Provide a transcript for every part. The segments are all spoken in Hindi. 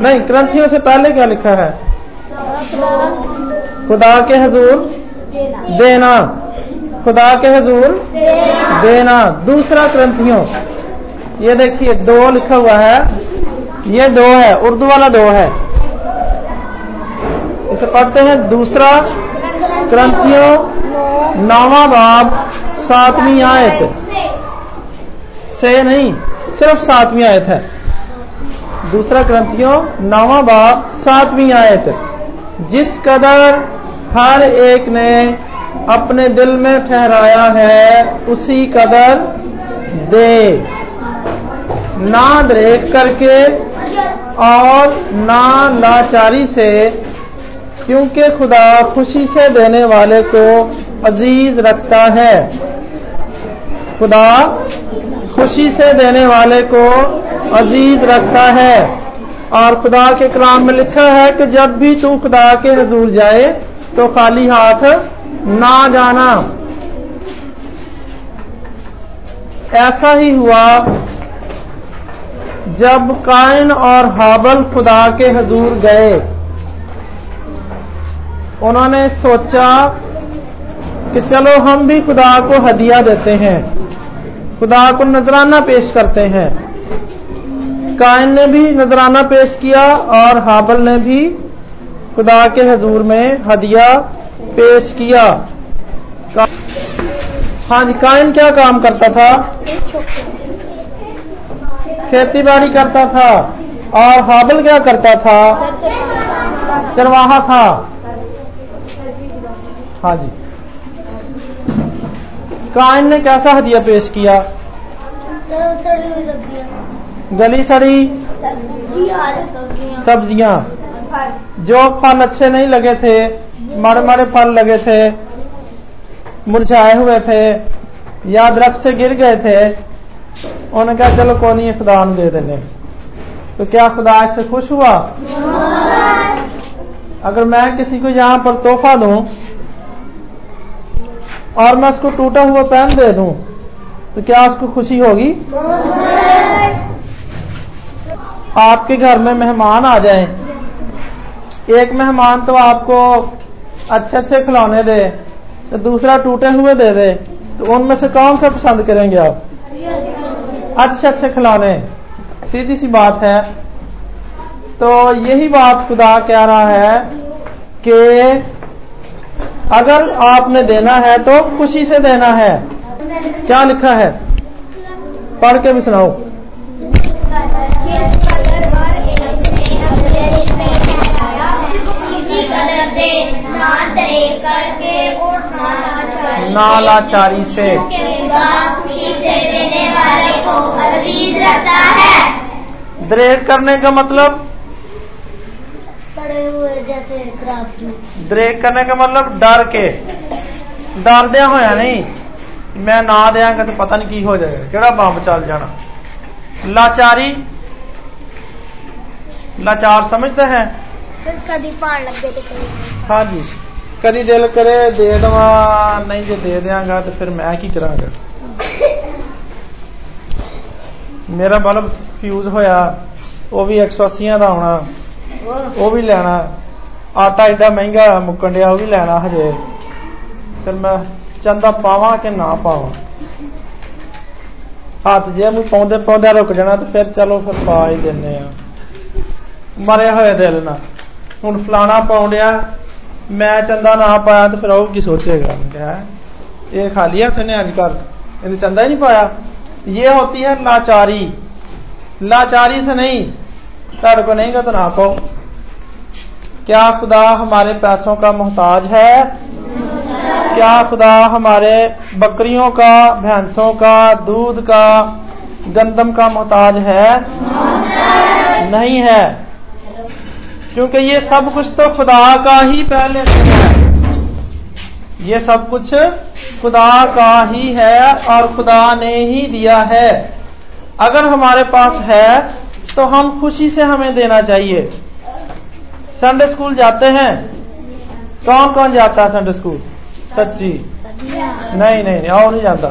नहीं, ग्रंथियों से पहले क्या लिखा है? खुदा के हजूर देना। खुदा के हजूर देना। दूसरा ग्रंथियों। ये देखिए, दो लिखा हुआ है। ये दो है, उर्दू वाला दो है। इसे पढ़ते हैं। दूसरा ग्रंथियों, नौवा बाब, सातवीं आयत। से नहीं, सिर्फ़ सातवीं आयत है। दूसरा ग्रंथियों, नवा बाब सातवीं आयत। जिस कदर हर एक ने अपने दिल में ठहराया है, उसी कदर दे। ना देख करके और ना लाचारी से, क्योंकि खुदा खुशी से देने वाले को अज़ीज़ रखता है। खुदा खुशी से देने वाले को अज़ीज़ रखता है। और खुदा के कलाम में लिखा है कि जब भी तू खुदा के हजूर जाए तो खाली हाथ ना जाना। ऐसा ही हुआ जब कायन और हाबल खुदा के हजूर गए। उन्होंने सोचा कि चलो हम भी खुदा को हदिया देते हैं, खुदा को नजराना पेश करते हैं। कायन ने भी नजराना पेश किया और हाबल ने भी खुदा के हजूर में हदिया पेश किया। हाँ जी, कायन क्या काम करता था? खेती बाड़ी करता था और हाबल क्या करता था? चरवाहा था। हाँ जी। कायन ने कैसा हदिया पेश किया। गली सड़ी। सब्ज़ियाँ। जो फल अच्छे नहीं लगे थे माड़े माड़े फल लगे थे, मुरझाए हुए थे या दरख्त से गिर गए थे, उन्होंने कहा, चलो कौन नहीं, खुदा दे देने तो क्या खुदा इससे खुश हुआ? अगर मैं किसी को यहाँ पर तोहफा दूँ और मैं उसको टूटा हुआ पेन दे दूँ तो क्या उसको खुशी होगी? आपके घर में मेहमान आ जाएँ। एक मेहमान तो आपको अच्छे अच्छे खिलौने दे तो दूसरा टूटे हुए दे दे तो उनमें से कौन सा पसंद करेंगे आप? अच्छे अच्छे खिलौने। सीधी सी बात है। तो यही बात खुदा कह रहा है कि अगर आपने देना है तो खुशी से देना है। क्या लिखा है? पढ़ के भी सुनाओ। नालाचारी से। खुशी से देने वाले को अज़ीज़ रखता है। द्रेक करने का मतलब? पड़े हुए जैसे क्राफ्ट द्रेक करने का मतलब डर के। डर दिया होया नहीं? मैं ना देंगा तो पता नहीं की हो जाएगा। केड़ा बंब चल जाना? लाचारी? लाचार समझते हैं? ਕਦੀ ਪਾਣ ਲੱਗੇ ਤੇ ਕਦੀ ਹਾਂਜੀ। ਕਦੀ ਦਿਲ ਕਰੇ ਦੇ ਦਵਾ, ਨਹੀਂ ਜੇ ਦੇ ਦਿਆਂਗਾ ਤੇ ਫਿਰ ਮੈਂ ਕੀ ਕਰਾਂਗਾ? ਮੇਰਾ ਬਲਬ ਫਿਊਜ਼ ਹੋਇਆ, ਉਹ ਵੀ 180 ਦਾ ਆਉਣਾ ਉਹ ਵੀ ਲੈਣਾ। ਆਟਾ ਇੰਦਾ ਮਹਿੰਗਾ ਮੁੱਕਣ ਡਿਆ, ਉਹ ਵੀ ਲੈਣਾ ਹਜੇ। ਫਿਰ ਮੈਂ ਚੰਦਾ ਪਾਵਾਂ ਕਿ ਨਾ ਪਾਵਾਂ। ਹੱਥ ਜੇ ਮੂੰ ਪਾਉਂਦੇ ਪਾਉਂਦੇ ਰੁਕ ਜਾਣਾ ਤੇ ਫਿਰ ਚਲੋ ਫਿਰ ਪਾ ਹੀ ਦਿੰਨੇ ਆ। ਮਰਿਆ ਹੋਇਆ ਦਿਲ ਨਾਲ। ਹੁਣ ਫਲਾਣਾ ਪਾਉਂਦਿਆ मैं चंदा ना पाया तो फिर और की सोचेगा क्या ये खा लिया तूने आजकल इन्हें चंदा ही नहीं पाया ये होती है लाचारी लाचारी से नहीं तार को नहीं का तो ना पाओ क्या खुदा हमारे पैसों का मोहताज है क्या खुदा हमारे बकरियों का भैंसों का दूध का गंदम का मोहताज है नहीं है क्योंकि ये सब कुछ तो खुदा का ही पहले से है। ये सब कुछ खुदा का ही है और खुदा ने ही दिया है। अगर हमारे पास है तो हम खुशी से हमें देना चाहिए। संडे स्कूल जाते हैं? कौन कौन जाता है संडे स्कूल सच्ची? नहीं नहीं नहीं, और नहीं जाता।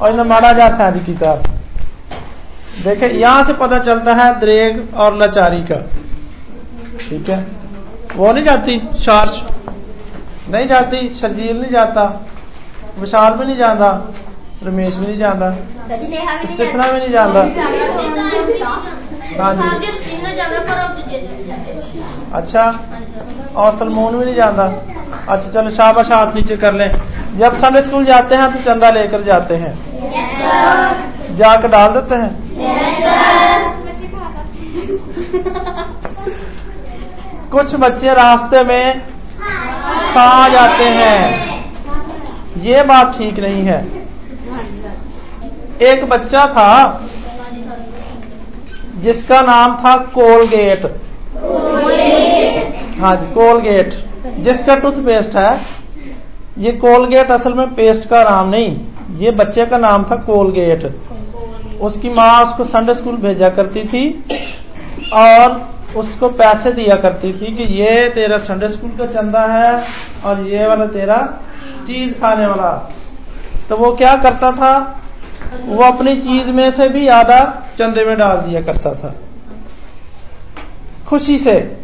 और इन्हें मारा जाता है किताब देखे यहाँ से पता चलता है द्रेग और लाचारी का। ठीक है? वो नहीं जाती शार्श। नहीं जाती शर्जील नहीं जाता विशाल भी नहीं जाता रमेश भी नहीं जाता कितना भी नहीं जाता। हाँ जी। अच्छा और सलमोन भी नहीं जाता। अच्छा चलो शाबाश हाथ नीचे कर लें। जब संडे स्कूल जाते हैं तो चंदा लेकर जाते हैं। जाकर डाल देते हैं। कुछ बच्चे रास्ते में खा जाते हैं। ये बात ठीक नहीं है। एक बच्चा था जिसका नाम था कोलगेट। हाँ जी कोलगेट। जिसका टूथपेस्ट है ये कोलगेट असल में पेस्ट का नाम नहीं ये बच्चे का नाम था कोलगेट। उसकी माँ उसको संडे स्कूल भेजा करती थी और उसको पैसे दिया करती थी कि ये तेरा संडे स्कूल का चंदा है और ये वाला तेरा चीज़ खाने वाला। तो वो क्या करता था? वो अपनी चीज़ में से भी आधा चंदे में डाल दिया करता था। खुशी से।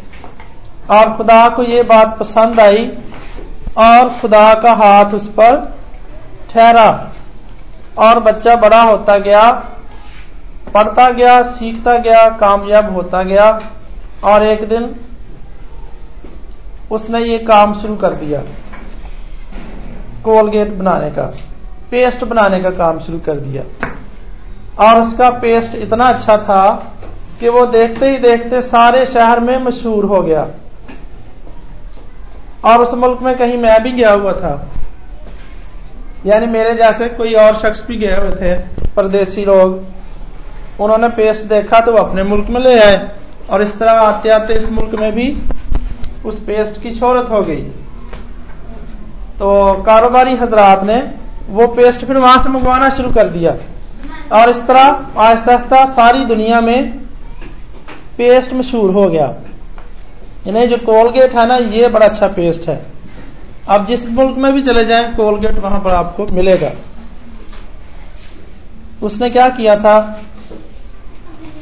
और खुदा को ये बात पसंद आई और खुदा का हाथ उस पर ठहरा और बच्चा बड़ा होता गया, पढ़ता गया, सीखता गया, कामयाब होता गया। और एक दिन उसने ये काम शुरू कर दिया, कोलगेट बनाने का, पेस्ट बनाने का काम शुरू कर दिया। और उसका पेस्ट इतना अच्छा था कि वो देखते ही देखते सारे शहर में मशहूर हो गया। और उस मुल्क में कहीं मैं भी गया हुआ था। यानी मेरे जैसे कोई और शख्स भी गए हुए थे, परदेसी लोग। उन्होंने पेस्ट देखा तो वो अपने मुल्क में ले आए। और इस तरह आते आते इस मुल्क में भी उस पेस्ट की शोहरत हो गई। तो कारोबारी हजरात ने वो पेस्ट फिर वहाँ से मंगवाना शुरू कर दिया। और इस तरह आहिस्ता आहिस्ता सारी दुनिया में पेस्ट मशहूर हो गया। यानी जो कोलगेट है ना, ये बड़ा अच्छा पेस्ट है। अब जिस मुल्क में भी चले जाएँ, कोलगेट वहाँ पर आपको मिलेगा। उसने क्या किया था?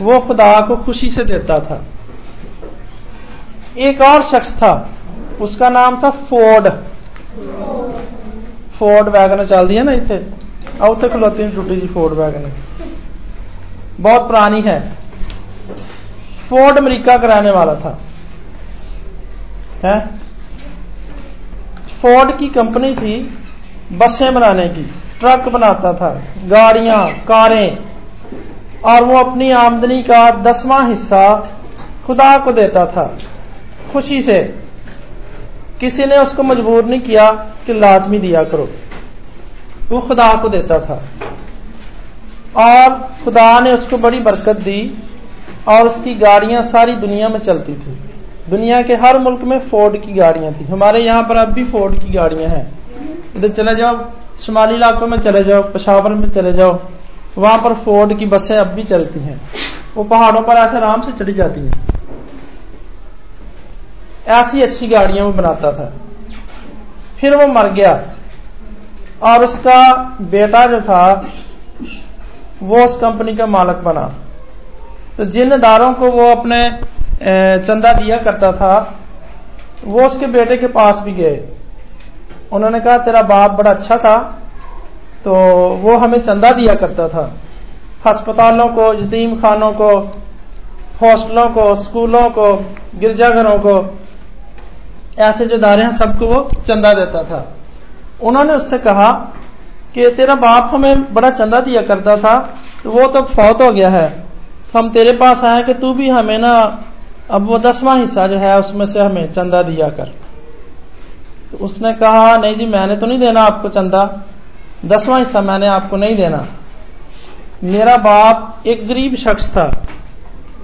वो खुदा को खुशी से देता था। एक और शख्स था, उसका नाम था फोर्ड। फोर्ड वैगन चल दी है ना इतने? आ उत्थे खलोती टूटी जी फोर्ड वैगन। बहुत पुरानी है। फोर्ड अमेरिका का रहने वाला था। है? फोर्ड की कंपनी थी बसें बनाने की, ट्रक बनाता था, गाड़ियाँ, कारें और वो अपनी आमदनी का दसवां हिस्सा खुदा को देता था। खुशी से। किसी ने उसको मजबूर नहीं किया कि लाजमी दिया करो। वो खुदा को देता था। और खुदा ने उसको बड़ी बरकत दी और उसकी गाड़ियाँ सारी दुनिया में चलती थी। दुनिया के हर मुल्क में फोर्ड की गाड़ियाँ थी। हमारे यहाँ पर अब भी फोर्ड की गाड़ियाँ हैं। इधर चले जाओ, शुमाली इलाकों में चले जाओ, पशावर में चले जाओ। वहाँ पर फोर्ड की बसें अब भी चलती हैं। वो पहाड़ों पर ऐसे आराम से चढ़ी जाती हैं। ऐसी अच्छी गाड़ियाँ वो बनाता था। फिर वो मर गया। और उसका बेटा जो था, वो उस कंपनी का मालक बना। तो जिन दारों को वो अपने चंदा दिया करता था, वो उसके बेटे के पास भी गए। उन्होंने कहा, तेरा बाप बड़ा अच्छा था। तो वो हमें चंदा दिया करता था। अस्पतालों को यतीम खानों को, हॉस्टलों को, स्कूलों को, गिरजाघरों को, ऐसे जो दारे हैं सबको वो चंदा देता था। उन्होंने उससे कहा कि तेरा बाप हमें बड़ा चंदा दिया करता था तो वो तो फौत हो गया है। हम तेरे पास आए कि तू भी हमें ना, अब वो दसवां हिस्सा जो है उसमें से हमें चंदा दिया कर। तो उसने कहा, नहीं जी, मैंने तो नहीं देना आपको चंदा। दसवां हिस्सा मैंने आपको नहीं देना। मेरा बाप एक गरीब शख्स था।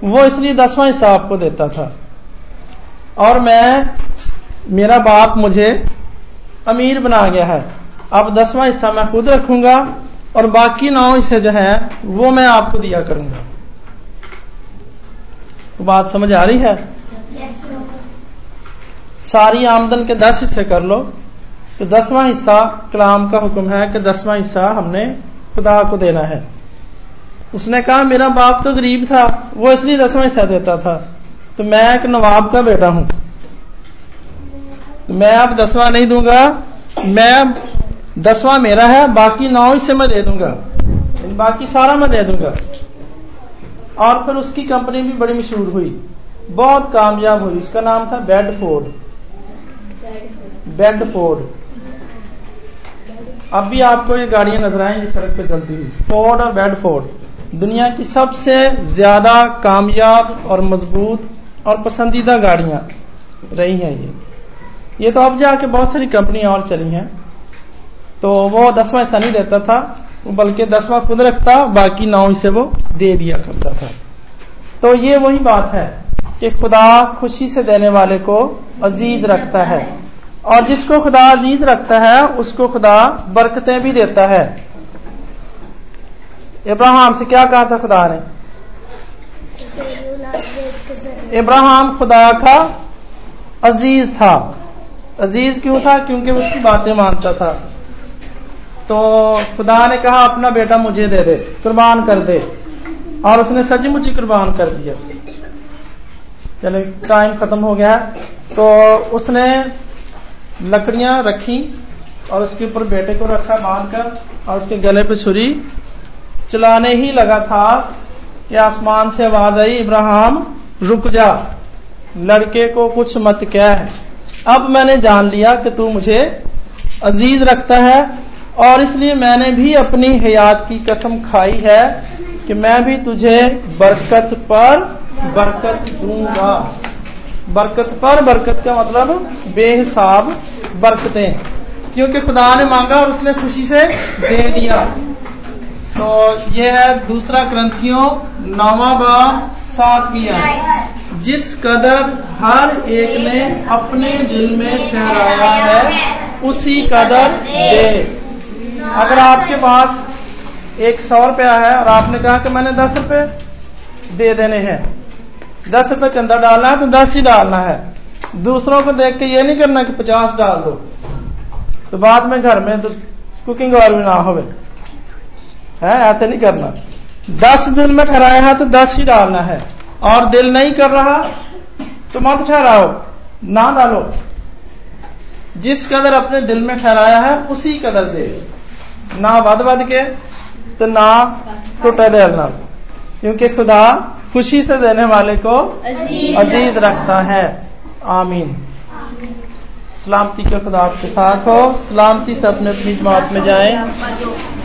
वो इसलिए दसवां हिस्सा आपको देता था। और मैं मेरा बाप मुझे अमीर बना गया है। अब दसवां हिस्सा मैं खुद रखूँगा और बाकी नौ हिस्से जो है वो मैं आपको दिया करूँगा। तो बात समझ आ रही है? Yes, सारी आमदन के दस हिस्से कर लो। तो दसवां हिस्सा कलाम का हुक्म है कि दसवां हिस्सा हमने खुदा को देना है। उसने कहा, मेरा बाप तो गरीब था, वो इसलिए दसवां हिस्सा देता था। तो मैं एक नवाब का बेटा हूँ। मैं अब दसवां नहीं दूँगा, मैं दसवां मेरा है, बाकी नौ हिस्से मैं दे दूँगा। बाकी सारा मैं दे दूँगा। और फिर उसकी कंपनी भी बड़ी मशहूर हुई। बहुत कामयाब हुई। उसका नाम था बेडफोर्ड। बेडफोर्ड अब भी आपको ये गाड़ियाँ नज़र आएँगी सड़क पे चलती हुई। फोर्ड और बेडफोर्ड दुनिया की सबसे ज़्यादा कामयाब और मज़बूत और पसंदीदा गाड़ियाँ रही हैं ये। ये तो अब जाके बहुत सारी कंपनियाँ और चली हैं। तो वो दसवां हिस्सा नहीं देता था, बल्कि दसवां खुद रखता, बाकी नौ हिस्से वो दे दिया करता था। तो ये वही बात है कि खुदा खुशी से देने वाले को अज़ीज़ रखता है। और जिसको खुदा अज़ीज़ रखता है, उसको खुदा बरकतें भी देता है। इब्राहिम से क्या कहा था खुदा ने? इब्राहिम खुदा का अज़ीज़ था। अज़ीज़ क्यों था? क्योंकि उसकी बातें मानता था। तो खुदा ने कहा, अपना बेटा मुझे दे दे, कुर्बान कर दे। और उसने सचमुच कुर्बान कर दिया। चले टाइम खत्म हो गया। तो उसने लकड़ियाँ रखी और उसके ऊपर बेटे को रखा बाँध कर और उसके गले पे छुरी। चलाने ही लगा था कि आसमान से आवाज़ आई, इब्राहिम, रुक जा। लड़के को कुछ मत कह। अब मैंने जान लिया कि तू मुझे अज़ीज़ रखता है और इसलिए मैंने भी अपनी हयात की कसम खाई है कि मैं भी तुझे बरकत पर बरकत दूँगा। बरकत पर, बरकत का मतलब बेहिसाब बरकतें। क्योंकि खुदा ने मांगा और उसने खुशी से दे दिया। तो यह है दूसरा ग्रंथियों, नवा बा, सातवीं जिस कदर हर एक ने अपने दिल में ठहराया है, उसी कदर दे। अगर आपके पास एक सौ रुपया है और आपने कहा कि मैंने दस रुपए दे देने हैं दस रुपए चंदा डालना है तो दस ही डालना है। दूसरों को देख के ये नहीं करना कि पचास डाल दो। तो बाद में घर में तो कुकिंग और भी ना हो है, ऐसे नहीं करना। दस दिन में ठहराया है तो दस ही डालना है। और दिल नहीं कर रहा तो मत ठहराओ, ना डालो। जिस कदर अपने दिल में ठहराया है, उसी कदर दे। ना वध वध के तो ना टूटे देना क्योंकि खुदा खुशी से देने वाले को अज़ीज़ रखता है। आमीन। सलामती के खुदा आपके साथ हो। सलामती से अपने अपनी जमात में जाएँ।